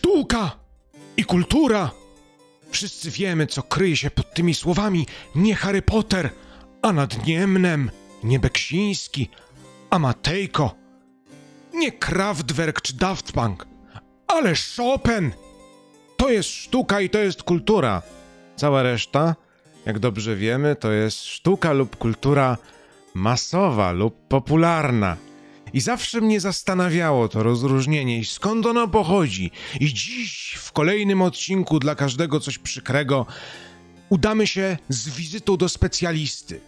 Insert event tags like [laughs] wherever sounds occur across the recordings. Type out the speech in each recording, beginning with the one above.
Sztuka i kultura. Wszyscy wiemy, co kryje się pod tymi słowami. Nie Harry Potter, a nad Niemnem, nie Beksiński, a Matejko. Nie Kraftwerk czy Daft Punk, ale Chopin. To jest sztuka i to jest kultura. Cała reszta, jak dobrze wiemy, to jest sztuka lub kultura masowa lub popularna. I zawsze mnie zastanawiało to rozróżnienie i skąd ono pochodzi. I dziś, w kolejnym odcinku dla każdego coś przykrego, udamy się z wizytą do specjalisty.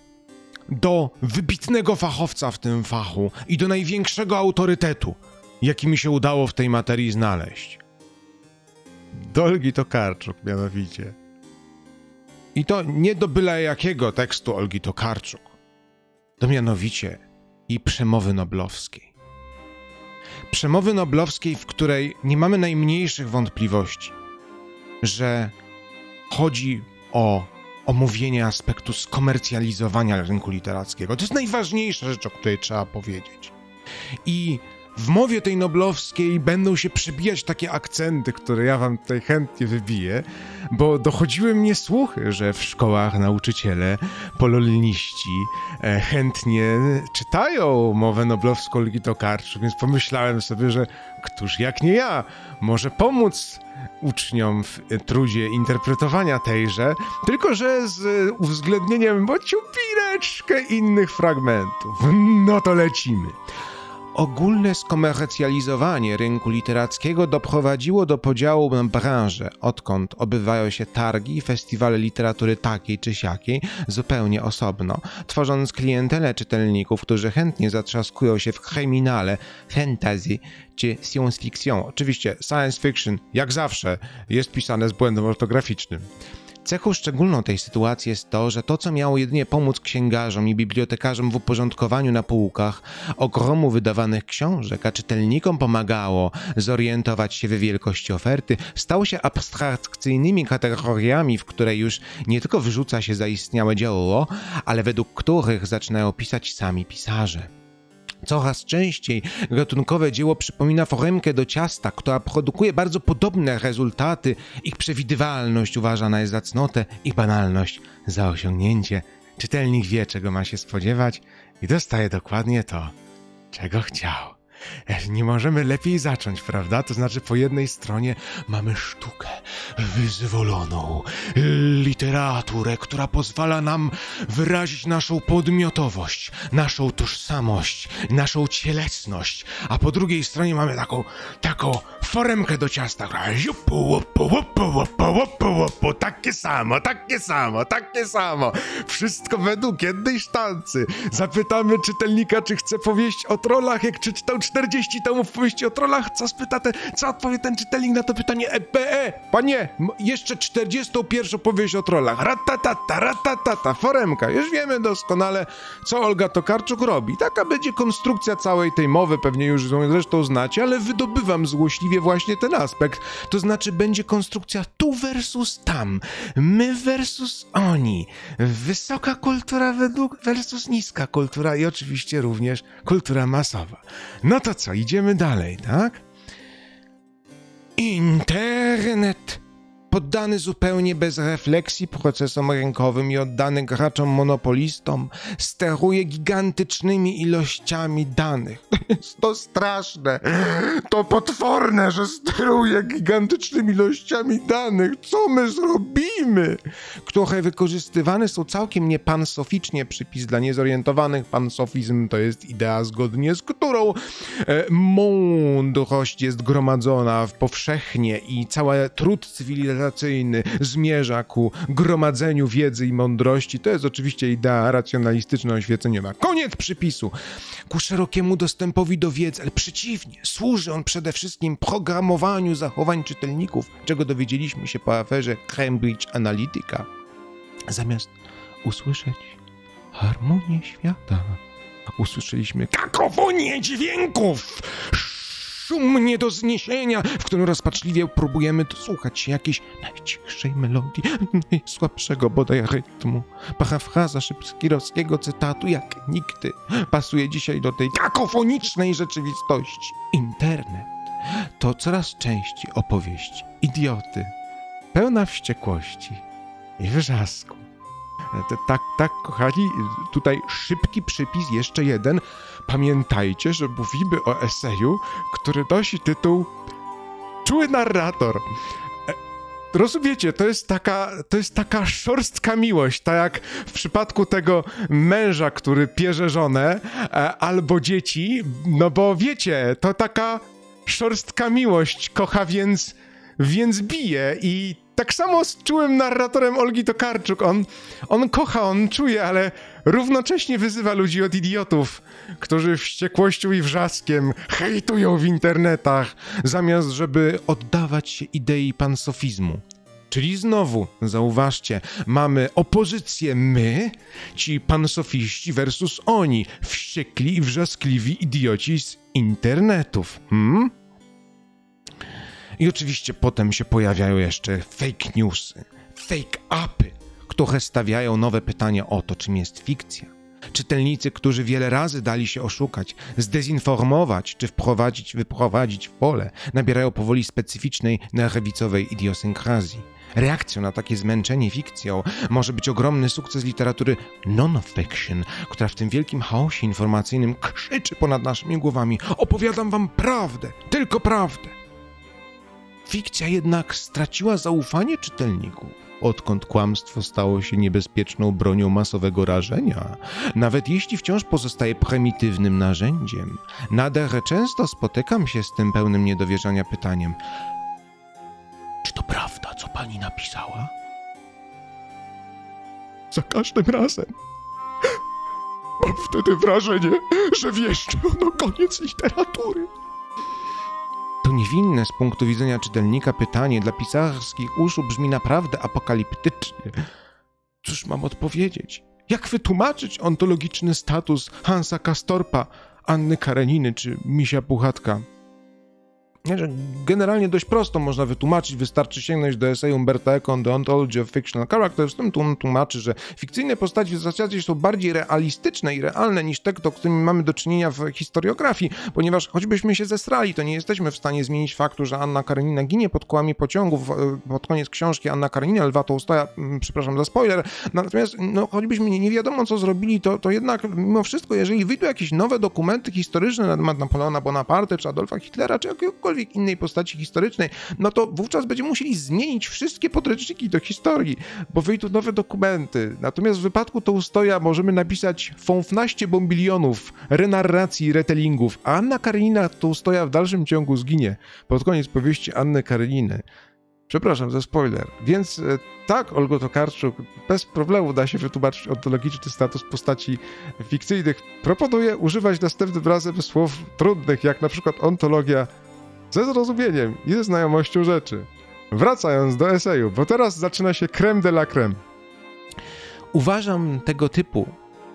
Do wybitnego fachowca w tym fachu i do największego autorytetu, jaki mi się udało w tej materii znaleźć. Dolgi Tokarczuk mianowicie. I to nie do byle jakiego tekstu Olgi Tokarczuk. To mianowicie i przemowy noblowskiej. Przemowy noblowskiej, w której nie mamy najmniejszych wątpliwości, że chodzi o omówienie aspektu skomercjalizowania rynku literackiego. To jest najważniejsza rzecz, o której trzeba powiedzieć. I w mowie tej noblowskiej będą się przebijać takie akcenty, które ja wam tutaj chętnie wybiję, bo dochodziły mnie słuchy, że w szkołach nauczyciele, poloniniści e, chętnie czytają mowę noblowską Olgi Tokarczuk, więc pomyślałem sobie, że któż jak nie ja może pomóc uczniom w trudzie interpretowania tejże, tylko że z uwzględnieniem ciupineczkę innych fragmentów. No to lecimy. Ogólne skomercjalizowanie rynku literackiego doprowadziło do podziału na branże, odkąd odbywają się targi i festiwale literatury takiej czy siakiej zupełnie osobno, tworząc klientelę czytelników, którzy chętnie zatrzaskują się w kryminale, fantasy czy science fiction. Oczywiście science fiction, jak zawsze, jest pisane z błędem ortograficznym. Cechą szczególną tej sytuacji jest to, że to, co miało jedynie pomóc księgarzom i bibliotekarzom w uporządkowaniu na półkach ogromu wydawanych książek, a czytelnikom pomagało zorientować się w wielkości oferty, stało się abstrakcyjnymi kategoriami, w które już nie tylko wrzuca się zaistniałe dzieło, ale według których zaczynają pisać sami pisarze. Coraz częściej gatunkowe dzieło przypomina foremkę do ciasta, która produkuje bardzo podobne rezultaty. Ich przewidywalność uważana jest za cnotę, ich banalność za osiągnięcie. Czytelnik wie, czego ma się spodziewać i dostaje dokładnie to, czego chciał. [laughs] Nie możemy lepiej zacząć, prawda? To znaczy, po jednej stronie mamy sztukę wyzwoloną, literaturę, która pozwala nam wyrazić naszą podmiotowość, naszą tożsamość, naszą cielesność, a po drugiej stronie mamy taką, taką foremkę do ciasta, która jupu, łupu, łupu, łupu, łupu, łupu, takie samo, takie samo, takie samo. Wszystko według jednej sztancy. Zapytamy czytelnika, czy chce powieść o trollach, jak przeczytał 40 tomów powieści o trollach, co spyta ten, co odpowie ten czytelnik na to pytanie? EPE! Panie, jeszcze 41 powieść o trollach. Ratatata, ratatata, foremka. Już wiemy doskonale, co Olga Tokarczuk robi. Taka będzie konstrukcja całej tej mowy, pewnie już zresztą znacie, ale wydobywam złośliwie właśnie ten aspekt. To znaczy, będzie konstrukcja tu versus tam, my versus oni, wysoka kultura według versus niska kultura i oczywiście również kultura masowa. No to co, idziemy dalej, tak? Internet poddany zupełnie bez refleksji procesom rynkowym i oddany graczom monopolistom, steruje gigantycznymi ilościami danych. [laughs] To straszne, to potworne, że steruje gigantycznymi ilościami danych. Co my zrobimy? Które wykorzystywane są całkiem niepansoficznie. Przypis dla niezorientowanych. Pansofizm to jest idea, zgodnie z którą e, mądrość jest gromadzona powszechnie i cały trud cywilizacyjny cywilizacyjny zmierza ku gromadzeniu wiedzy i mądrości. To jest oczywiście idea racjonalistyczno-oświeceniowa. Koniec przypisu! Ku szerokiemu dostępowi do wiedzy, ale przeciwnie, służy on przede wszystkim programowaniu zachowań czytelników, czego dowiedzieliśmy się po aferze Cambridge Analytica. Zamiast usłyszeć harmonię świata, usłyszeliśmy kakofonię dźwięków, szum nie do zniesienia, w którym rozpaczliwie próbujemy dosłuchać jakiejś najcichszej melodii, najsłabszego bodaj rytmu. Parafraza szybskirowskiego cytatu jak nigdy pasuje dzisiaj do tej kakofonicznej rzeczywistości. Internet to coraz częściej opowieść idioty, pełna wściekłości i wrzasku. Tak, tak, kochani, tutaj szybki przypis, jeszcze jeden. Pamiętajcie, że mówimy o eseju, który nosi tytuł Czuły narrator. E, Rozumiecie, to jest taka, to jest taka szorstka miłość, tak jak w przypadku tego męża, który pierze żonę, e, albo dzieci, no bo wiecie, to taka szorstka miłość, kocha więc, więc bije i tak samo z czułym narratorem Olgi Tokarczuk, on, on kocha, on czuje, ale równocześnie wyzywa ludzi od idiotów, którzy wściekłością i wrzaskiem hejtują w internetach, zamiast żeby oddawać się idei pansofizmu. Czyli znowu, zauważcie, mamy opozycję my, ci pansofiści versus oni, wściekli i wrzaskliwi idioci z internetów. Hmm? I oczywiście potem się pojawiają jeszcze fake newsy, fake upy, które stawiają nowe pytania o to, czym jest fikcja. Czytelnicy, którzy wiele razy dali się oszukać, zdezinformować czy wprowadzić, wyprowadzić w pole, nabierają powoli specyficznej nerwicowej idiosynkrazji. Reakcją na takie zmęczenie fikcją może być ogromny sukces literatury non-fiction, która w tym wielkim chaosie informacyjnym krzyczy ponad naszymi głowami: Opowiadam wam prawdę, tylko prawdę. Fikcja jednak straciła zaufanie czytelników, odkąd kłamstwo stało się niebezpieczną bronią masowego rażenia, nawet jeśli wciąż pozostaje prymitywnym narzędziem. Nader często spotykam się z tym pełnym niedowierzania pytaniem: Czy to prawda, co pani napisała? Za każdym razem mam wtedy wrażenie, że wieszczy ono koniec literatury. Niewinne z punktu widzenia czytelnika pytanie dla pisarskich uszu brzmi naprawdę apokaliptycznie. Cóż mam odpowiedzieć? Jak wytłumaczyć ontologiczny status Hansa Kastorpa, Anny Kareniny czy Misia Puchatka? Że Generalnie dość prosto można wytłumaczyć, wystarczy sięgnąć do eseju Umberto Eco The Ontology of Fictional Characters, w tym tłumaczy, że fikcyjne postaci w zasadzie są bardziej realistyczne i realne niż te, z którymi mamy do czynienia w historiografii, ponieważ choćbyśmy się zesrali, to nie jesteśmy w stanie zmienić faktu, że Anna Karenina ginie pod kołami pociągów e, pod koniec książki Anna Karenina Lwa Tołstoja, przepraszam za spoiler, natomiast no, choćbyśmy nie, nie wiadomo co zrobili, to, to jednak mimo wszystko, jeżeli wyjdą jakieś nowe dokumenty historyczne na temat Napoleona Bonaparte, czy Adolfa Hitlera, czy jakiegokolwiek innej postaci historycznej, no to wówczas będziemy musieli zmienić wszystkie podręczniki do historii, bo wyjdą nowe dokumenty. Natomiast w wypadku Tołstoja możemy napisać fąfnaście bombilionów renarracji retellingów, a Anna Karenina Tołstoja w dalszym ciągu zginie pod koniec powieści Anny Kareniny. Przepraszam za spoiler. Więc e, tak, Olgo Tokarczuk bez problemu da się wytłumaczyć ontologiczny status postaci fikcyjnych. Proponuję używać następnym razem słów trudnych, jak na przykład ontologia, ze zrozumieniem i ze znajomością rzeczy. Wracając do eseju, bo teraz zaczyna się creme de la creme. Uważam tego typu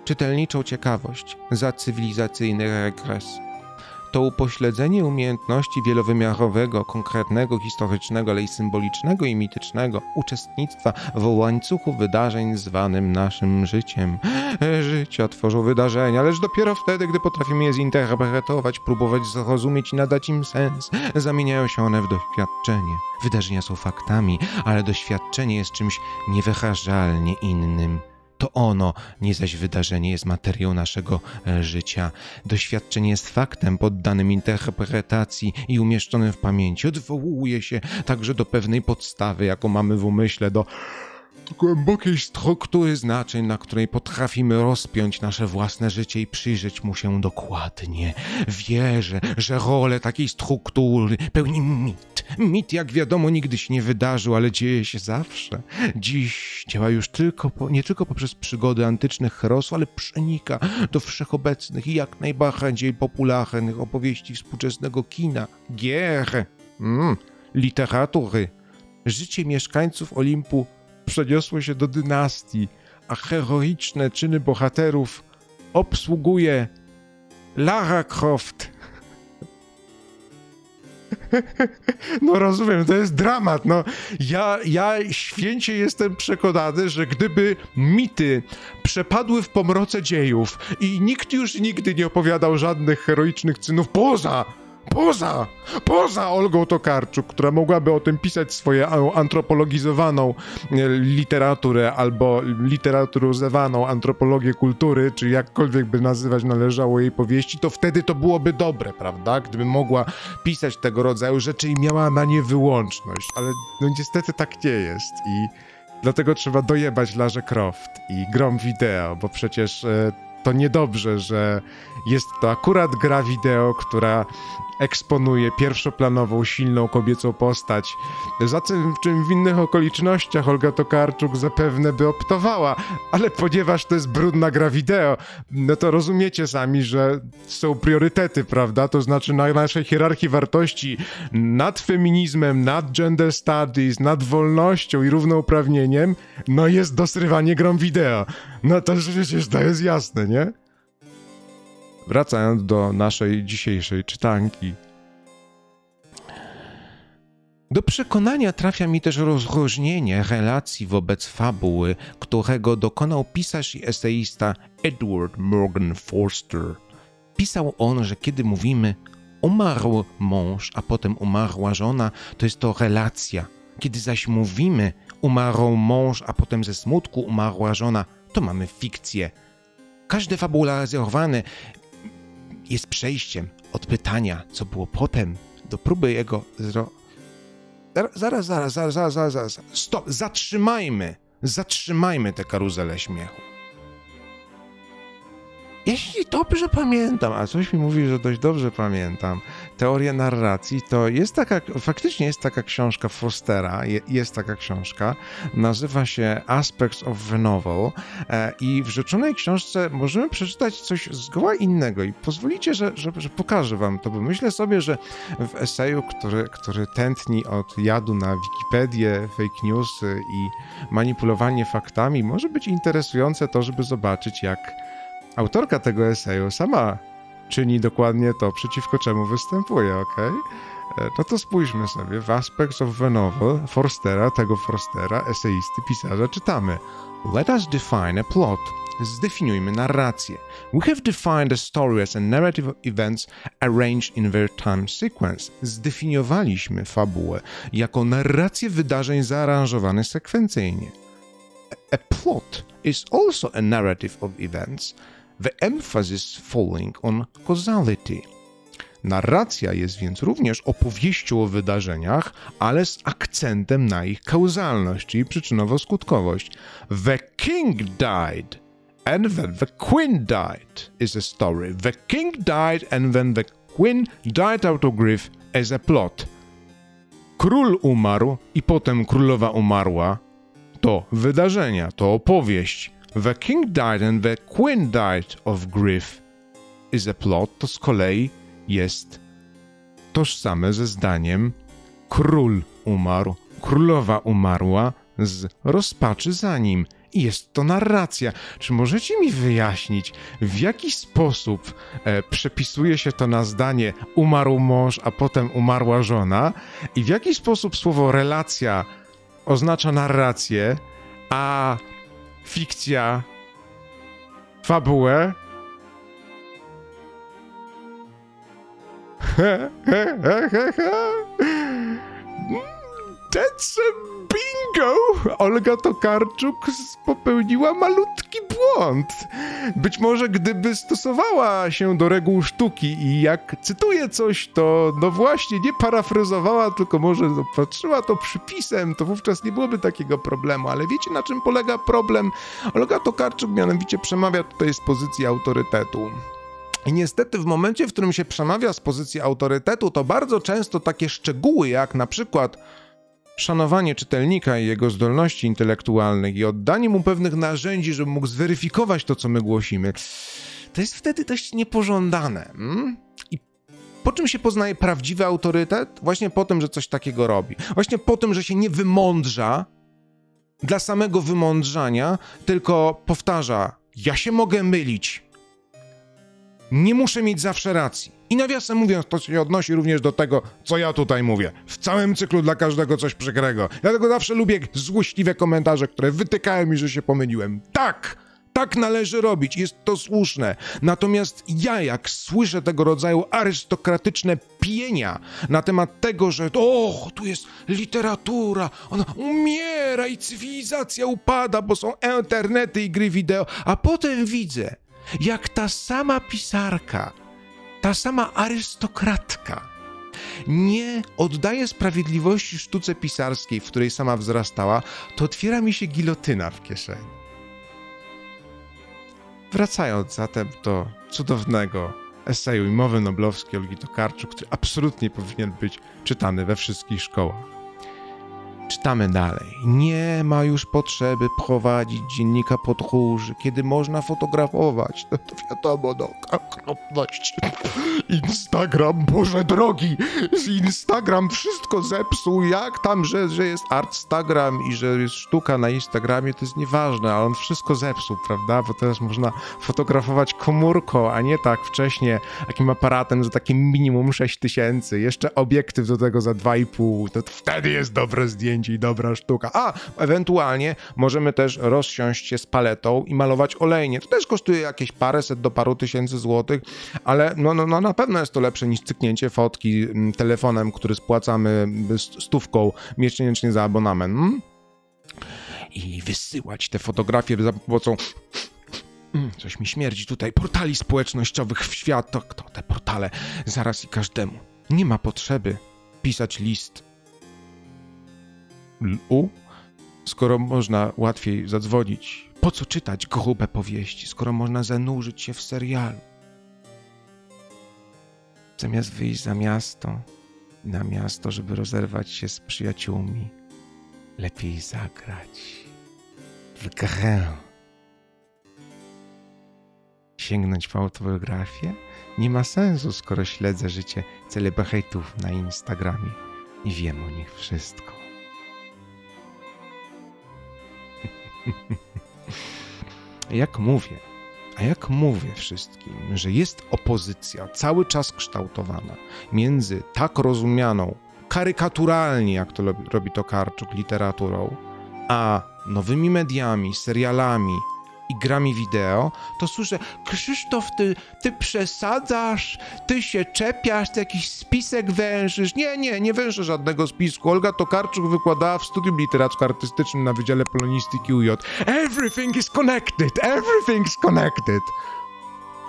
czytelniczą ciekawość za cywilizacyjny regres. To upośledzenie umiejętności wielowymiarowego, konkretnego, historycznego, ale i symbolicznego i mitycznego uczestnictwa w łańcuchu wydarzeń zwanym naszym życiem. Życia tworzą wydarzenia, lecz dopiero wtedy, gdy potrafimy je zinterpretować, próbować zrozumieć i nadać im sens, zamieniają się one w doświadczenie. Wydarzenia są faktami, ale doświadczenie jest czymś niewyrażalnie innym. To ono, nie zaś wydarzenie, jest materią naszego e, życia. Doświadczenie jest faktem poddanym interpretacji i umieszczonym w pamięci. Odwołuje się także do pewnej podstawy, jaką mamy w umyśle, do głębokiej struktury znaczeń, na której potrafimy rozpiąć nasze własne życie i przyjrzeć mu się dokładnie. Wierzę, że rolę takiej struktury pełni mit. Mit, jak wiadomo, nigdy się nie wydarzył, ale dzieje się zawsze. Dziś działa już tylko po, nie tylko poprzez przygody antycznych herosów, ale przenika do wszechobecnych i jak najbardziej popularnych opowieści współczesnego kina, gier, mm, literatury. Życie mieszkańców Olimpu przeniosło się do dynastii, a heroiczne czyny bohaterów obsługuje Lara Croft. No rozumiem, to jest dramat. No, ja, ja święcie jestem przekonany, że gdyby mity przepadły w pomroce dziejów i nikt już nigdy nie opowiadał żadnych heroicznych czynów poza Poza, poza Olgą Tokarczuk, która mogłaby o tym pisać swoją antropologizowaną e, literaturę albo literaturyzowaną antropologię kultury, czy jakkolwiek by nazywać należało jej powieści, to wtedy to byłoby dobre, prawda? Gdyby mogła pisać tego rodzaju rzeczy i miała na nie wyłączność. Ale no niestety tak nie jest i dlatego trzeba dojebać Larze Croft i grom wideo, bo przecież e, to niedobrze, że jest to akurat gra wideo, która eksponuje pierwszoplanową, silną kobiecą postać. Za tym, czym w innych okolicznościach Olga Tokarczuk zapewne by optowała, ale ponieważ to jest brudna gra wideo, no to rozumiecie sami, że są priorytety, prawda? To znaczy na naszej hierarchii wartości nad feminizmem, nad gender studies, nad wolnością i równouprawnieniem, no jest dosrywanie grom wideo. No to przecież to jest jasne, nie? Wracając do naszej dzisiejszej czytanki. Do przekonania trafia mi też rozróżnienie relacji wobec fabuły, którego dokonał pisarz i eseista Edward Morgan Forster. Pisał on, że kiedy mówimy umarł mąż, a potem umarła żona, to jest to relacja. Kiedy zaś mówimy umarł mąż, a potem ze smutku umarła żona, to mamy fikcję. Każde fabularyzowane jest przejściem od pytania, co było potem, do próby jego zro... Zaraz, zaraz, zaraz, zaraz, zaraz, zaraz. Stop, zatrzymajmy, zatrzymajmy tę karuzelę śmiechu. Jeśli dobrze pamiętam, a coś mi mówi, że dość dobrze pamiętam, teorię narracji, to jest taka, faktycznie jest taka książka Forstera, jest taka książka, nazywa się Aspects of the Novel e, i w rzeczonej książce możemy przeczytać coś zgoła innego. I pozwolicie, że, że, że pokażę wam to, bo myślę sobie, że w eseju, który, który tętni od jadu na Wikipedię, fake newsy i manipulowanie faktami, może być interesujące to, żeby zobaczyć, jak autorka tego eseju sama czyni dokładnie to, przeciwko czemu występuje, ok? No to spójrzmy sobie. W Aspects of the Novel Forstera, tego Forstera, eseisty, pisarza, czytamy Let us define a plot. Zdefiniujmy narrację. We have defined a story as a narrative of events arranged in their time sequence. Zdefiniowaliśmy fabułę jako narrację wydarzeń zaaranżowane sekwencyjnie. A plot is also a narrative of events the emphasis falling on causality. Narracja jest więc również opowieścią o wydarzeniach, ale z akcentem na ich kauzalność, czyli przyczynowo-skutkowość. The king died, and then the queen died is a story. The king died, and then the queen died out of grief as a plot. Król umarł i potem królowa umarła. To wydarzenia, to opowieść. The king died and the queen died of grief is a plot, to z kolei jest tożsame ze zdaniem król umarł, królowa umarła z rozpaczy za nim. I jest to narracja. Czy możecie mi wyjaśnić, w jaki sposób e, przepisuje się to na zdanie umarł mąż, a potem umarła żona? I w jaki sposób słowo relacja oznacza narrację, a fikcja, fabułę. A bingo! Olga Tokarczuk popełniła malutki błąd. Być może gdyby stosowała się do reguł sztuki i jak cytuję coś, to no właśnie nie parafrazowała, tylko może patrzyła to przypisem, to wówczas nie byłoby takiego problemu. Ale wiecie na czym polega problem? Olga Tokarczuk mianowicie przemawia tutaj z pozycji autorytetu. I niestety w momencie, w którym się przemawia z pozycji autorytetu, to bardzo często takie szczegóły, jak na przykład szanowanie czytelnika i jego zdolności intelektualnych i oddanie mu pewnych narzędzi, żeby mógł zweryfikować to, co my głosimy, to jest wtedy dość niepożądane. Hmm? I po czym się poznaje prawdziwy autorytet? Właśnie po tym, że coś takiego robi. Właśnie po tym, że się nie wymądrza dla samego wymądrzania, tylko powtarza: Ja się mogę mylić. Nie muszę mieć zawsze racji. I nawiasem mówiąc, to się odnosi również do tego, co ja tutaj mówię. W całym cyklu dla każdego coś przykrego. Dlatego zawsze lubię złośliwe komentarze, które wytykają mi, że się pomyliłem. Tak! tak należy robić, jest to słuszne. Natomiast ja, jak słyszę tego rodzaju arystokratyczne pienia na temat tego, że o, tu jest literatura, ona umiera i cywilizacja upada, bo są internety i gry wideo, a potem widzę, jak ta sama pisarka, ta sama arystokratka nie oddaje sprawiedliwości sztuce pisarskiej, w której sama wzrastała, to otwiera mi się gilotyna w kieszeni. Wracając zatem do cudownego eseju i mowy noblowskiej Olgi Tokarczuk, który absolutnie powinien być czytany we wszystkich szkołach. Czytamy dalej. Nie ma już potrzeby prowadzić dziennika podróży, kiedy można fotografować. No to wiadomo, no, okropność. Instagram, Boże drogi, Instagram wszystko zepsuł. Jak tam, że, że jest Artstagram i że jest sztuka na Instagramie, to jest nieważne, ale on wszystko zepsuł, prawda? Bo teraz można fotografować komórką, a nie tak wcześniej takim aparatem za takie minimum 6 tysięcy. Jeszcze obiektyw do tego za 2,5. To wtedy jest dobre zdjęcie i dobra sztuka. A, ewentualnie możemy też rozsiąść się z paletą i malować olejnie. To też kosztuje jakieś paręset do paru tysięcy złotych, ale no, no, no na pewno jest to lepsze niż cyknięcie fotki mm, telefonem, który spłacamy stówką miesięcznie za abonament. Hmm? I wysyłać te fotografie za pomocą mm, Coś mi śmierdzi tutaj. Portali społecznościowych w świat. To kto te portale? Zaraz i każdemu. Nie ma potrzeby pisać list u, skoro można łatwiej zadzwonić? Po co czytać grube powieści, skoro można zanurzyć się w serialu? Zamiast wyjść za miasto, na miasto, żeby rozerwać się z przyjaciółmi, lepiej zagrać w grę. Sięgnąć po autobiografię? Nie ma sensu, skoro śledzę życie celebrytów na Instagramie i wiem o nich wszystko. [laughs] jak mówię, a jak mówię wszystkim, że jest opozycja cały czas kształtowana między tak rozumianą karykaturalnie, jak to robi to Karczuk, literaturą, a nowymi mediami, serialami, i grami wideo, to słyszę, Krzysztof, ty, ty przesadzasz, ty się czepiasz, ty jakiś spisek wężysz. Nie, nie, nie wężę żadnego spisku. Olga Tokarczuk wykładała w studium literacko-artystycznym na Wydziale Polonistyki UJ. Everything is connected, everything is connected.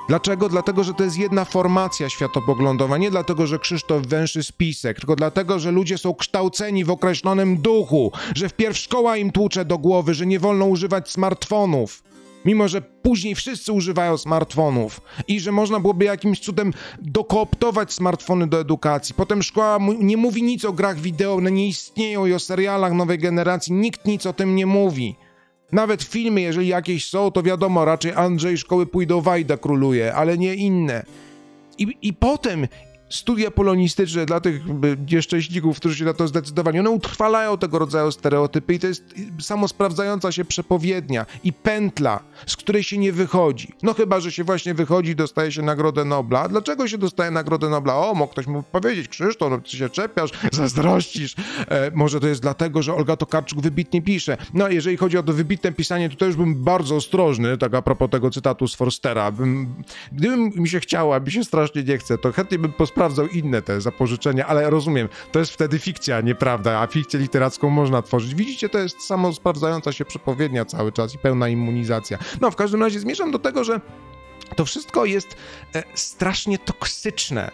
Dlaczego? Dlatego, że to jest jedna formacja światopoglądowa. Nie dlatego, że Krzysztof węszy spisek, tylko dlatego, że ludzie są kształceni w określonym duchu, że wpierw szkoła im tłucze do głowy, że nie wolno używać smartfonów. Mimo, że później wszyscy używają smartfonów i że można byłoby jakimś cudem dokooptować smartfony do edukacji. Potem szkoła nie mówi nic o grach wideo, one nie istnieją i o serialach nowej generacji. Nikt nic o tym nie mówi. Nawet filmy, jeżeli jakieś są, to wiadomo, raczej Andrzej szkoły pójdą Wajda króluje, ale nie inne. I, I potem studia polonistyczne dla tych nieszczęśników, którzy się na to zdecydowali, one utrwalają tego rodzaju stereotypy i to jest samosprawdzająca się przepowiednia i pętla, z której się nie wychodzi. No chyba, że się właśnie wychodzi, dostaje się Nagrodę Nobla. Dlaczego się dostaje Nagrodę Nobla? O, mógł ktoś mu powiedzieć, Krzysztof, no ty się czepiasz, [laughs] zazdrościsz. E, może to jest dlatego, że Olga Tokarczuk wybitnie pisze. No, jeżeli chodzi o to wybitne pisanie, to też bym bardzo ostrożny, tak a propos tego cytatu z Forstera. Bym, gdybym mi się chciało, a mi się strasznie nie chce, to chętnie bym posprawdzał sprawdzał inne te zapożyczenia, ale rozumiem, to jest wtedy fikcja, nieprawda, a fikcję literacką można tworzyć. Widzicie, to jest samo sprawdzająca się przepowiednia cały czas i pełna immunizacja. No, w każdym razie zmierzam do tego, że to wszystko jest e, strasznie toksyczne.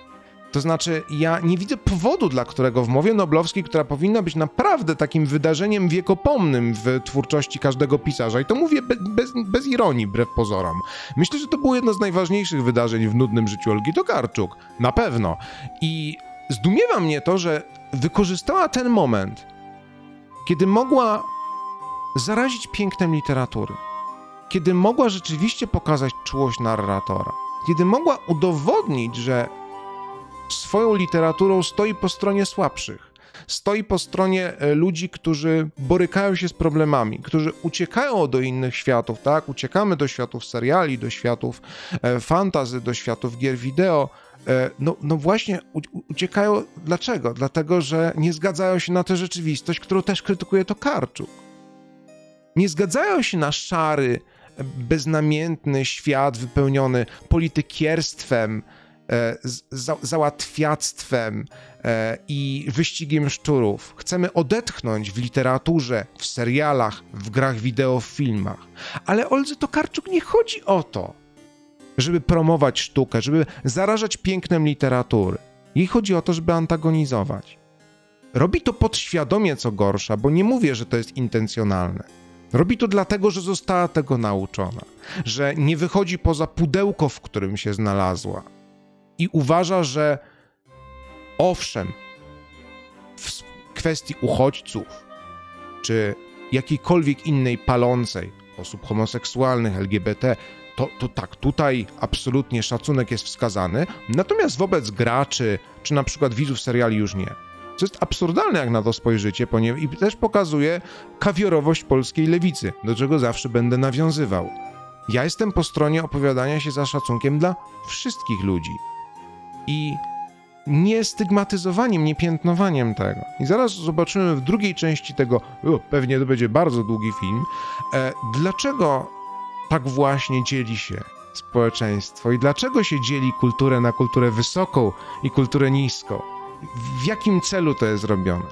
To znaczy, ja nie widzę powodu, dla którego w mowie noblowskiej, która powinna być naprawdę takim wydarzeniem wiekopomnym w twórczości każdego pisarza, i to mówię be, bez, bez ironii, wbrew pozorom, myślę, że to było jedno z najważniejszych wydarzeń w nudnym życiu Olgi Tokarczuk. Na pewno. I zdumiewa mnie to, że wykorzystała ten moment, kiedy mogła zarazić pięknem literatury, kiedy mogła rzeczywiście pokazać czułość narratora, kiedy mogła udowodnić, że swoją literaturą stoi po stronie słabszych. Stoi po stronie e, ludzi, którzy borykają się z problemami, którzy uciekają do innych światów, tak? Uciekamy do światów seriali, do światów e, fantazy, do światów gier wideo. E, no, no właśnie uciekają. Dlaczego? Dlatego, że nie zgadzają się na tę rzeczywistość, którą też krytykuje to Karczuk. Nie zgadzają się na szary, beznamiętny świat wypełniony politykierstwem, za, załatwiactwem e, i wyścigiem szczurów. Chcemy odetchnąć w literaturze, w serialach, w grach wideo, w filmach. Ale Oldze Tokarczuk nie chodzi o to, żeby promować sztukę, żeby zarażać pięknem literatury. Jej chodzi o to, żeby antagonizować. Robi to podświadomie, co gorsza, bo nie mówię, że to jest intencjonalne. Robi to dlatego, że została tego nauczona, że nie wychodzi poza pudełko, w którym się znalazła i uważa, że owszem, w kwestii uchodźców czy jakiejkolwiek innej palącej osób homoseksualnych, LGBT, to, to tak, tutaj absolutnie szacunek jest wskazany, natomiast wobec graczy czy na przykład widzów seriali już nie. Co jest absurdalne, jak na to spojrzycie, ponieważ i też pokazuje kawiorowość polskiej lewicy, do czego zawsze będę nawiązywał. Ja jestem po stronie opowiadania się za szacunkiem dla wszystkich ludzi i nie stygmatyzowaniem, nie piętnowaniem tego. I zaraz zobaczymy w drugiej części tego, pewnie to będzie bardzo długi film, e, dlaczego tak właśnie dzieli się społeczeństwo i dlaczego się dzieli kulturę na kulturę wysoką i kulturę niską w jakim celu to jest robione?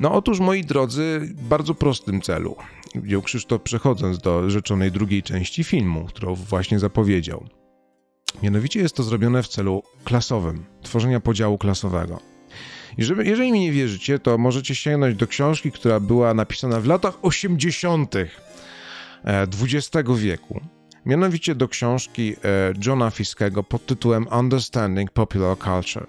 No otóż, moi drodzy, bardzo prostym celu. Wziął Krzysztof przechodząc do rzeczonej drugiej części filmu, którą właśnie zapowiedział. Mianowicie jest to zrobione w celu klasowym, tworzenia podziału klasowego. Jeżeli mi nie wierzycie, to możecie sięgnąć do książki, która była napisana w latach 80. XX e, wieku mianowicie do książki e, Johna Fiskego pod tytułem Understanding Popular Culture.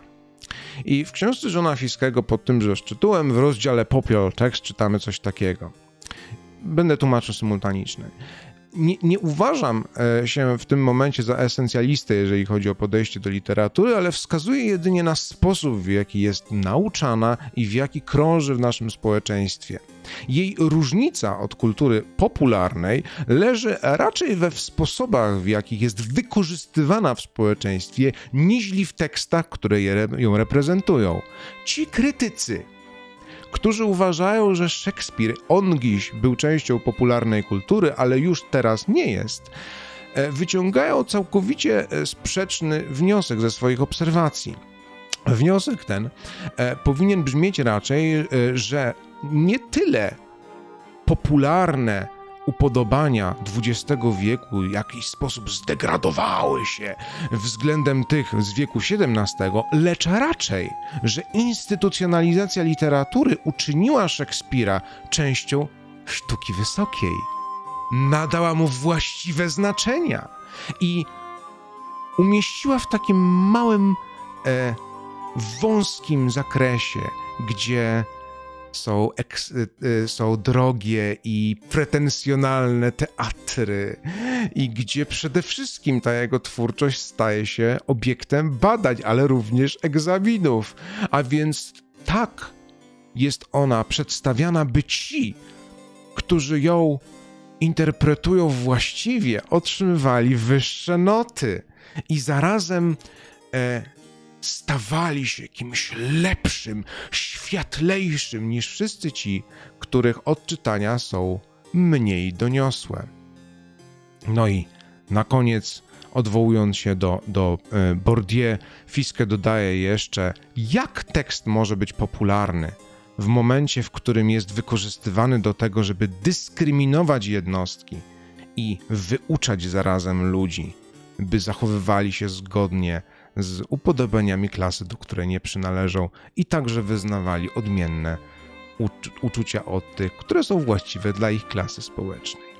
I w książce Johna Fiskego pod tymże tytułem w rozdziale Popular Text czytamy coś takiego. Będę tłumaczył symultaniczny nie, nie, uważam e, się w tym momencie za esencjalistę, jeżeli chodzi o podejście do literatury, ale wskazuję jedynie na sposób, w jaki jest nauczana i w jaki krąży w naszym społeczeństwie. Jej różnica od kultury popularnej leży raczej we sposobach, w jakich jest wykorzystywana w społeczeństwie, niźli w tekstach, które ją reprezentują. Ci krytycy, którzy uważają, że Szekspir ongiś był częścią popularnej kultury, ale już teraz nie jest, e, wyciągają całkowicie e, sprzeczny wniosek ze swoich obserwacji. Wniosek ten e, powinien brzmieć raczej, że nie tyle popularne upodobania XX wieku w jakiś sposób zdegradowały się względem tych z wieku XVII, lecz raczej, że instytucjonalizacja literatury uczyniła Szekspira częścią sztuki wysokiej. Nadała mu właściwe znaczenia i umieściła w takim małym, e, wąskim zakresie, gdzie są, y, y, są drogie i pretensjonalne teatry i gdzie przede wszystkim ta jego twórczość staje się obiektem badań, ale również egzaminów. A więc tak jest ona przedstawiana, by ci, którzy ją interpretują właściwie, otrzymywali wyższe noty i zarazem e, stawali się kimś lepszym, światlejszym niż wszyscy ci, których odczytania są mniej doniosłe. No i na koniec, odwołując się do, do e, Bourdieu, Fiske dodaje jeszcze, jak tekst może być popularny w momencie, w którym jest wykorzystywany do tego, żeby dyskryminować jednostki i wyuczać zarazem ludzi, by zachowywali się zgodnie z upodobaniami klasy, do której nie przynależą i także wyznawali odmienne ucz uczucia od tych, które są właściwe dla ich klasy społecznej.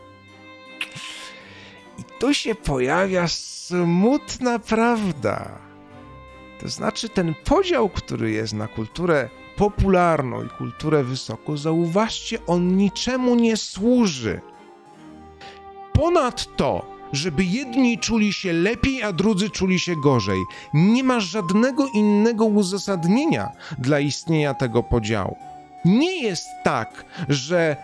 I tu się pojawia smutna prawda. To znaczy ten podział, który jest na kulturę popularną i kulturę wysoką, zauważcie, on niczemu nie służy. Ponadto żeby jedni czuli się lepiej, a drudzy czuli się gorzej. Nie ma żadnego innego uzasadnienia dla istnienia tego podziału. Nie jest tak, że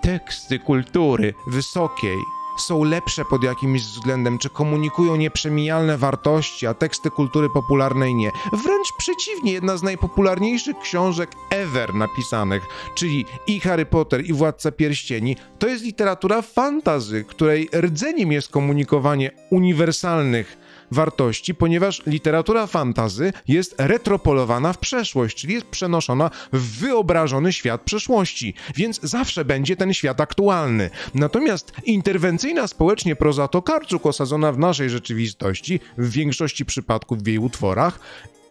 teksty kultury wysokiej są lepsze pod jakimś względem, czy komunikują nieprzemijalne wartości, a teksty kultury popularnej nie. Wręcz przeciwnie, jedna z najpopularniejszych książek ever napisanych, czyli i Harry Potter, i Władca Pierścieni, to jest literatura fantazy, której rdzeniem jest komunikowanie uniwersalnych wartości, ponieważ literatura fantazy jest retropolowana w przeszłość, czyli jest przenoszona w wyobrażony świat przeszłości, więc zawsze będzie ten świat aktualny. Natomiast interwencyjna społecznie proza Tokarczuk osadzona w naszej rzeczywistości, w większości przypadków w jej utworach,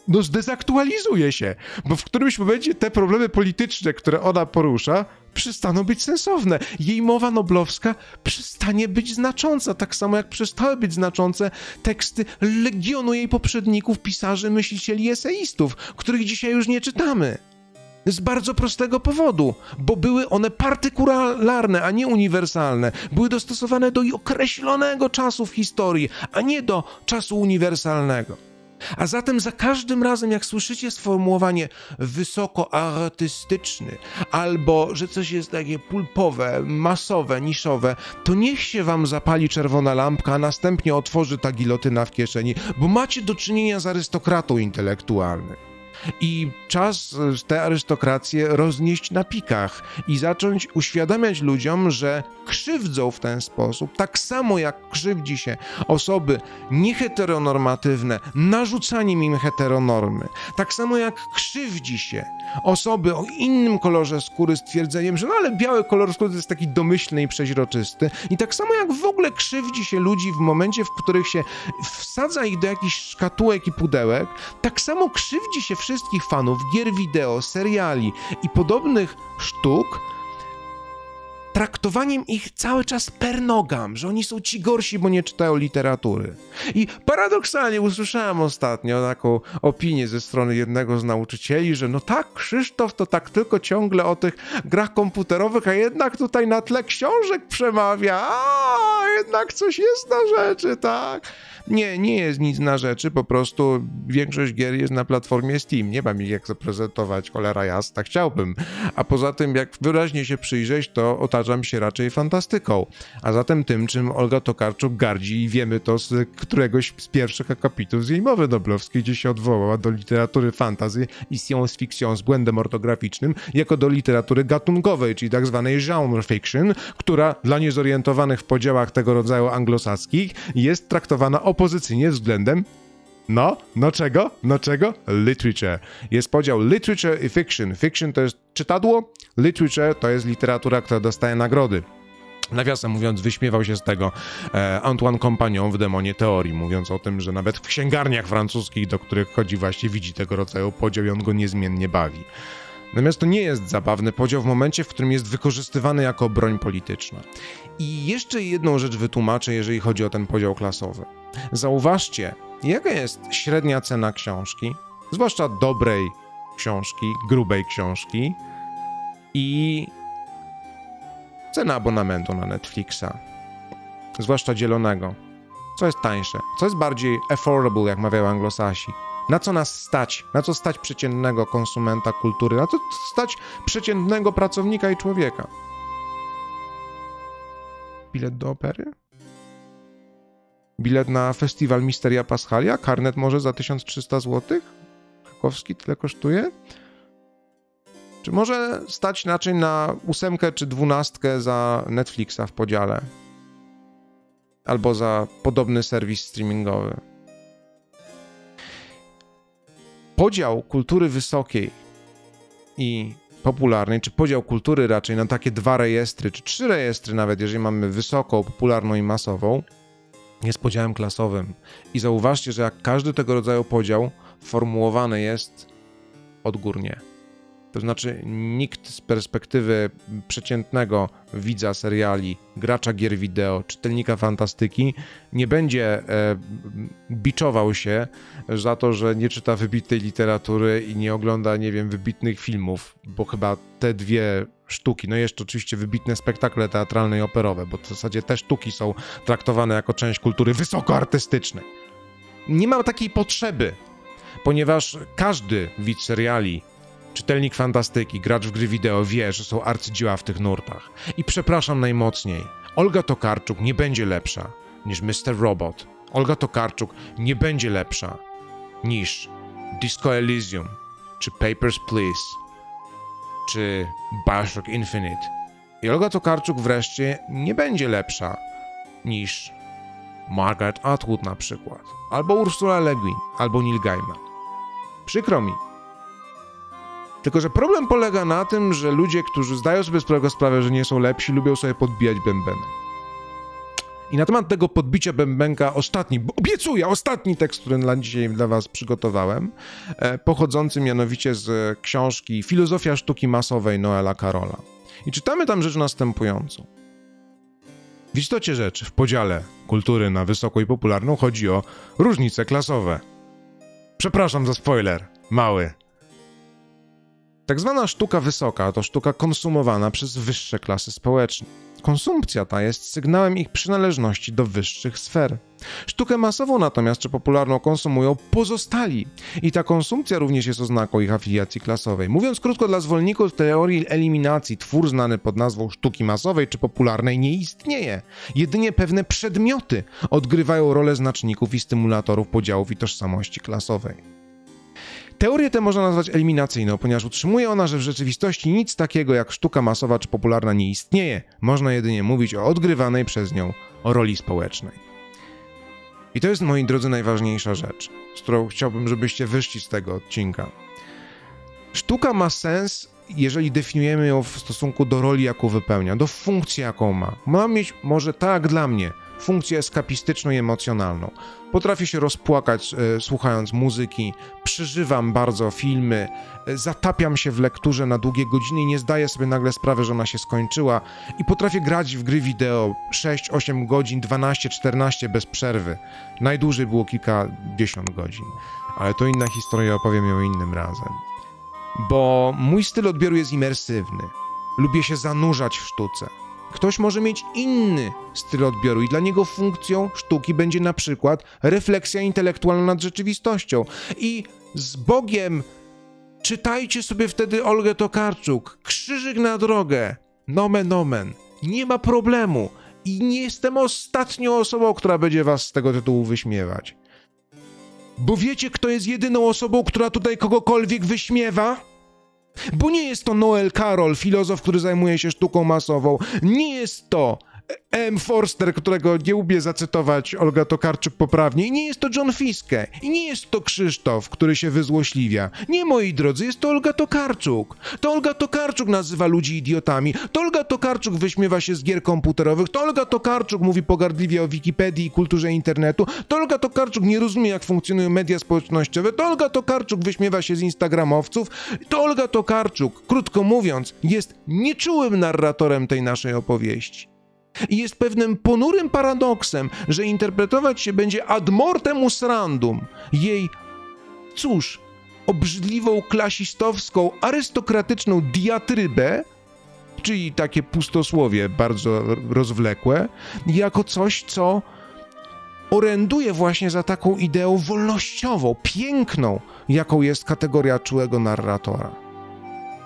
no zdezaktualizuje się, bo w którymś momencie te problemy polityczne, które ona porusza, przestaną być sensowne. Jej mowa noblowska przestanie być znacząca, tak samo jak przestały być znaczące teksty legionu jej poprzedników, pisarzy, myślicieli, eseistów, których dzisiaj już nie czytamy. Z bardzo prostego powodu, bo były one partykularne, a nie uniwersalne. Były dostosowane do określonego czasu w historii, a nie do czasu uniwersalnego. A zatem za każdym razem, jak słyszycie sformułowanie wysoko artystyczny, albo że coś jest takie pulpowe, masowe, niszowe, to niech się wam zapali czerwona lampka, a następnie otworzy ta gilotyna w kieszeni, bo macie do czynienia z arystokratą intelektualnym. I czas tę arystokrację roznieść na pikach i zacząć uświadamiać ludziom, że krzywdzą w ten sposób, tak samo jak krzywdzi się osoby nieheteronormatywne, narzucaniem im heteronormy, tak samo jak krzywdzi się osoby o innym kolorze skóry stwierdzeniem, że no ale biały kolor skóry jest taki domyślny i przeźroczysty. I tak samo jak w ogóle krzywdzi się ludzi w momencie, w których się wsadza ich do jakichś szkatułek i pudełek, tak samo krzywdzi się wszystkich fanów gier wideo, seriali i podobnych sztuk, traktowaniem ich cały czas per nogam, że oni są ci gorsi, bo nie czytają literatury. I paradoksalnie usłyszałem ostatnio taką opinię ze strony jednego z nauczycieli, że no tak, Krzysztof to tak tylko ciągle o tych grach komputerowych, a jednak tutaj na tle książek przemawia, a jednak coś jest na rzeczy, tak? Nie, nie jest nic na rzeczy, po prostu większość gier jest na platformie Steam. Nie mam ich jak zaprezentować, cholera jasna, chciałbym. A poza tym, jak wyraźnie się przyjrzeć, to otaczam się raczej fantastyką. A zatem tym, czym Olga Tokarczuk gardzi i wiemy to z któregoś z pierwszych akapitów z jej mowy noblowskiej, gdzie się odwołała do literatury fantasy i science fiction z błędem ortograficznym, jako do literatury gatunkowej, czyli tak zwanej genre fiction, która dla niezorientowanych w podziałach tego rodzaju anglosaskich jest traktowana opozycyjnie względem no, no czego? No czego? Literature. Jest podział literature i fiction. Fiction to jest czytadło, literature to jest literatura, która dostaje nagrody. Nawiasem mówiąc, wyśmiewał się z tego e, Antoine Compagnon w Demonie Teorii, mówiąc o tym, że nawet w księgarniach francuskich, do których chodzi właśnie, widzi tego rodzaju podział i on go niezmiennie bawi. Natomiast to nie jest zabawny podział w momencie, w którym jest wykorzystywany jako broń polityczna. I jeszcze jedną rzecz wytłumaczę, jeżeli chodzi o ten podział klasowy. Zauważcie, jaka jest średnia cena książki, zwłaszcza dobrej książki, grubej książki i cena abonamentu na Netflixa, zwłaszcza dzielonego. Co jest tańsze? Co jest bardziej affordable, jak mawiają anglosasi? Na co nas stać? Na co stać przeciętnego konsumenta kultury? Na co stać przeciętnego pracownika i człowieka? Bilet do opery? Bilet na festiwal Misteria Paschalia? Karnet może za 1300 zł? Krakowski tyle kosztuje? Czy może stać inaczej na ósemkę czy dwunastkę za Netflixa w podziale? Albo za podobny serwis streamingowy? Podział kultury wysokiej i popularnej, czy podział kultury raczej na takie dwa rejestry, czy trzy rejestry nawet, jeżeli mamy wysoką, popularną i masową, jest podziałem klasowym. I zauważcie, że jak każdy tego rodzaju podział formułowany jest odgórnie. To znaczy, nikt z perspektywy przeciętnego widza seriali, gracza gier wideo, czytelnika fantastyki nie będzie e, biczował się za to, że nie czyta wybitnej literatury i nie ogląda, nie wiem, wybitnych filmów, bo chyba te dwie sztuki, no jeszcze oczywiście wybitne spektakle teatralne i operowe, bo w zasadzie te sztuki są traktowane jako część kultury wysokoartystycznej. Nie ma takiej potrzeby, ponieważ każdy widz seriali Czytelnik fantastyki, gracz w gry wideo wie, że są arcydzieła w tych nurtach. I przepraszam najmocniej, Olga Tokarczuk nie będzie lepsza niż Mr. Robot. Olga Tokarczuk nie będzie lepsza niż Disco Elysium, czy Papers, Please, czy Bioshock Infinite. I Olga Tokarczuk wreszcie nie będzie lepsza niż Margaret Atwood na przykład, albo Ursula Le Guin, albo Neil Gaiman. Przykro mi. Tylko, że problem polega na tym, że ludzie, którzy zdają sobie sprawę, że nie są lepsi, lubią sobie podbijać bębenek. I na temat tego podbicia bębenka ostatni, obiecuję, ostatni tekst, który dla dzisiaj dla was przygotowałem, e, pochodzący mianowicie z książki Filozofia sztuki masowej Noela Karola. I czytamy tam rzecz następującą. W istocie rzeczy, w podziale kultury na wysoką i popularną chodzi o różnice klasowe. Przepraszam za spoiler, mały. Tak zwana sztuka wysoka to sztuka konsumowana przez wyższe klasy społeczne. Konsumpcja ta jest sygnałem ich przynależności do wyższych sfer. Sztukę masową natomiast czy popularną konsumują pozostali i ta konsumpcja również jest oznaką ich afiliacji klasowej. Mówiąc krótko dla zwolenników teorii eliminacji, twór znany pod nazwą sztuki masowej czy popularnej nie istnieje. Jedynie pewne przedmioty odgrywają rolę znaczników i stymulatorów podziałów i tożsamości klasowej. Teorię tę można nazwać eliminacyjną, ponieważ utrzymuje ona, że w rzeczywistości nic takiego jak sztuka masowa czy popularna nie istnieje. Można jedynie mówić o odgrywanej przez nią roli społecznej. I to jest, moi drodzy, najważniejsza rzecz, z którą chciałbym, żebyście wyszli z tego odcinka. Sztuka ma sens, jeżeli definiujemy ją w stosunku do roli, jaką wypełnia, do funkcji, jaką ma. Ma mieć, może tak dla mnie, funkcję eskapistyczną i emocjonalną. Potrafię się rozpłakać e, słuchając muzyki, przeżywam bardzo filmy, e, zatapiam się w lekturze na długie godziny i nie zdaję sobie nagle sprawy, że ona się skończyła i potrafię grać w gry wideo 6, 8 godzin, 12, 14 bez przerwy. Najdłużej było kilkadziesiąt godzin, ale to inna historia, opowiem ją innym razem. Bo mój styl odbioru jest imersywny. Lubię się zanurzać w sztuce. Ktoś może mieć inny styl odbioru i dla niego funkcją sztuki będzie na przykład refleksja intelektualna nad rzeczywistością. I z Bogiem czytajcie sobie wtedy Olgę Tokarczuk, krzyżyk na drogę, nomen omen, nie ma problemu. I nie jestem ostatnią osobą, która będzie was z tego tytułu wyśmiewać. Bo wiecie, kto jest jedyną osobą, która tutaj kogokolwiek wyśmiewa? Bo nie jest to Noel Carroll, filozof, który zajmuje się sztuką masową. Nie jest to M. Forster, którego nie lubię zacytować Olga Tokarczuk poprawnie. I nie jest to John Fiske. I nie jest to Krzysztof, który się wyzłośliwia. Nie, moi drodzy, jest to Olga Tokarczuk. To Olga Tokarczuk nazywa ludzi idiotami. To Olga Tokarczuk wyśmiewa się z gier komputerowych. To Olga Tokarczuk mówi pogardliwie o Wikipedii i kulturze internetu. To Olga Tokarczuk nie rozumie, jak funkcjonują media społecznościowe. To Olga Tokarczuk wyśmiewa się z instagramowców. To Olga Tokarczuk, krótko mówiąc, jest nieczułym narratorem tej naszej opowieści. I jest pewnym ponurym paradoksem, że interpretować się będzie ad mortem usrandum jej, cóż, obrzydliwą, klasistowską, arystokratyczną diatrybę, czyli takie pustosłowie bardzo rozwlekłe, jako coś, co oręduje właśnie za taką ideą wolnościową, piękną, jaką jest kategoria czułego narratora.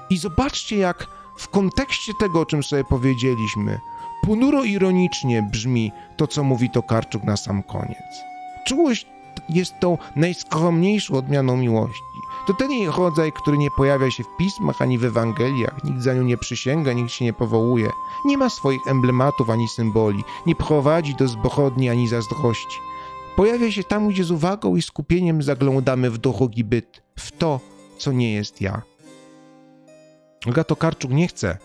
I zobaczcie, jak w kontekście tego, o czym sobie powiedzieliśmy, Ponuro ironicznie brzmi to, co mówi Tokarczuk na sam koniec. Czułość jest tą najskromniejszą odmianą miłości. To ten jej rodzaj, który nie pojawia się w pismach ani w Ewangeliach, nikt za nią nie przysięga, nikt się nie powołuje, nie ma swoich emblematów ani symboli, nie prowadzi do zbrodni ani zazdrości. Pojawia się tam, gdzie z uwagą i skupieniem zaglądamy w drogi byt, w to, co nie jest ja. Olga Tokarczuk nie chce,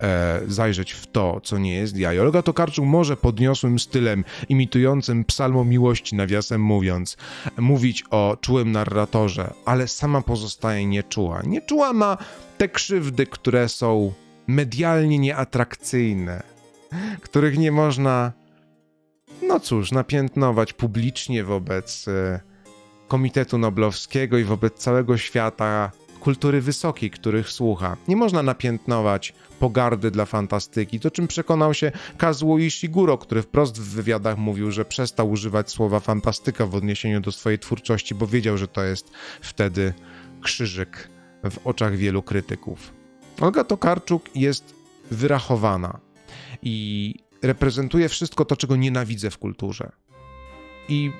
e, zajrzeć w to, co nie jest ja. I Olga Tokarczuk może podniosłym stylem, imitującym psalmo miłości, nawiasem mówiąc, mówić o czułym narratorze, ale sama pozostaje nieczuła. Nieczuła ma te krzywdy, które są medialnie nieatrakcyjne, których nie można, no cóż, napiętnować publicznie wobec e, Komitetu Noblowskiego i wobec całego świata kultury wysokiej, których słucha. Nie można napiętnować pogardy dla fantastyki, to czym przekonał się Kazuo Ishiguro, który wprost w wywiadach mówił, że przestał używać słowa fantastyka w odniesieniu do swojej twórczości, bo wiedział, że to jest wtedy krzyżyk w oczach wielu krytyków. Olga Tokarczuk jest wyrachowana i reprezentuje wszystko to, czego nienawidzę w kulturze. I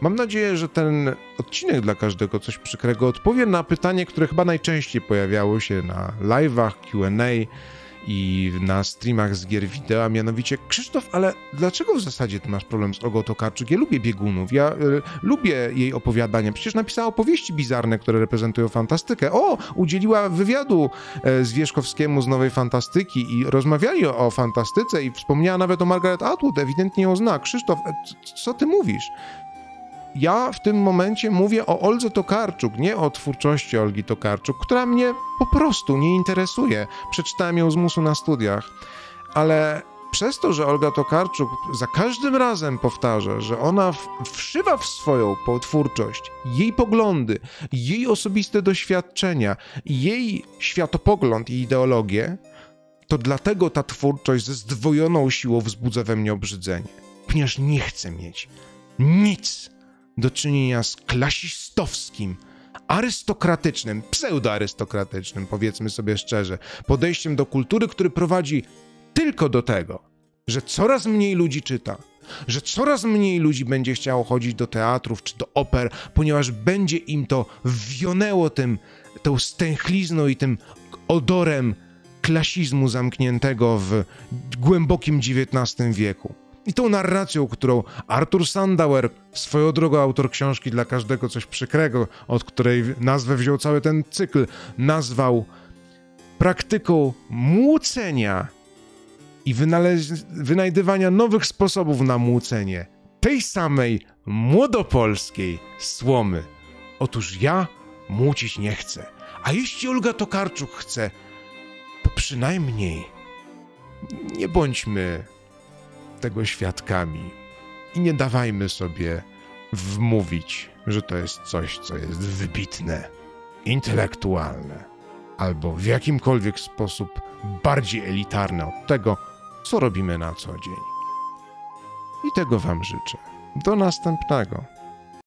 mam nadzieję, że ten odcinek dla każdego coś przykrego odpowie na pytanie, które chyba najczęściej pojawiało się na live'ach, QA i na streamach z gier wideo, a mianowicie Krzysztof, ale dlaczego w zasadzie ty masz problem z Olgą Tokarczuk? Ja lubię biegunów, ja y, lubię jej opowiadania. Przecież napisała opowieści bizarne, które reprezentują fantastykę. O, udzieliła wywiadu e, Zwierzchowskiemu z Nowej Fantastyki i rozmawiali o, o fantastyce i wspomniała nawet o Margaret Atwood, ewidentnie ją zna. Krzysztof, e, co ty mówisz? Ja w tym momencie mówię o Oldze Tokarczuk, nie o twórczości Olgi Tokarczuk, która mnie po prostu nie interesuje. Przeczytałem ją z musu na studiach, ale przez to, że Olga Tokarczuk za każdym razem powtarza, że ona wszywa w swoją twórczość jej poglądy, jej osobiste doświadczenia, jej światopogląd i ideologię, to dlatego ta twórczość ze zdwojoną siłą wzbudza we mnie obrzydzenie. Ponieważ nie chcę mieć nic do czynienia z klasistowskim, arystokratycznym, pseudoarystokratycznym, powiedzmy sobie szczerze, podejściem do kultury, który prowadzi tylko do tego, że coraz mniej ludzi czyta, że coraz mniej ludzi będzie chciało chodzić do teatrów czy do oper, ponieważ będzie im to wionęło tym, tą stęchlizną i tym odorem klasizmu zamkniętego w głębokim XIX wieku. I tą narracją, którą Arthur Sandauer, swoją drogą autor książki dla każdego coś przykrego, od której nazwę wziął cały ten cykl, nazwał praktyką młócenia i wynajdywania nowych sposobów na młócenie tej samej młodopolskiej słomy. Otóż ja młócić nie chcę. A jeśli Olga Tokarczuk chce, to przynajmniej nie bądźmy tego świadkami i nie dawajmy sobie wmówić, że to jest coś, co jest wybitne, intelektualne albo w jakimkolwiek sposób bardziej elitarne od tego, co robimy na co dzień. I tego Wam życzę. Do następnego.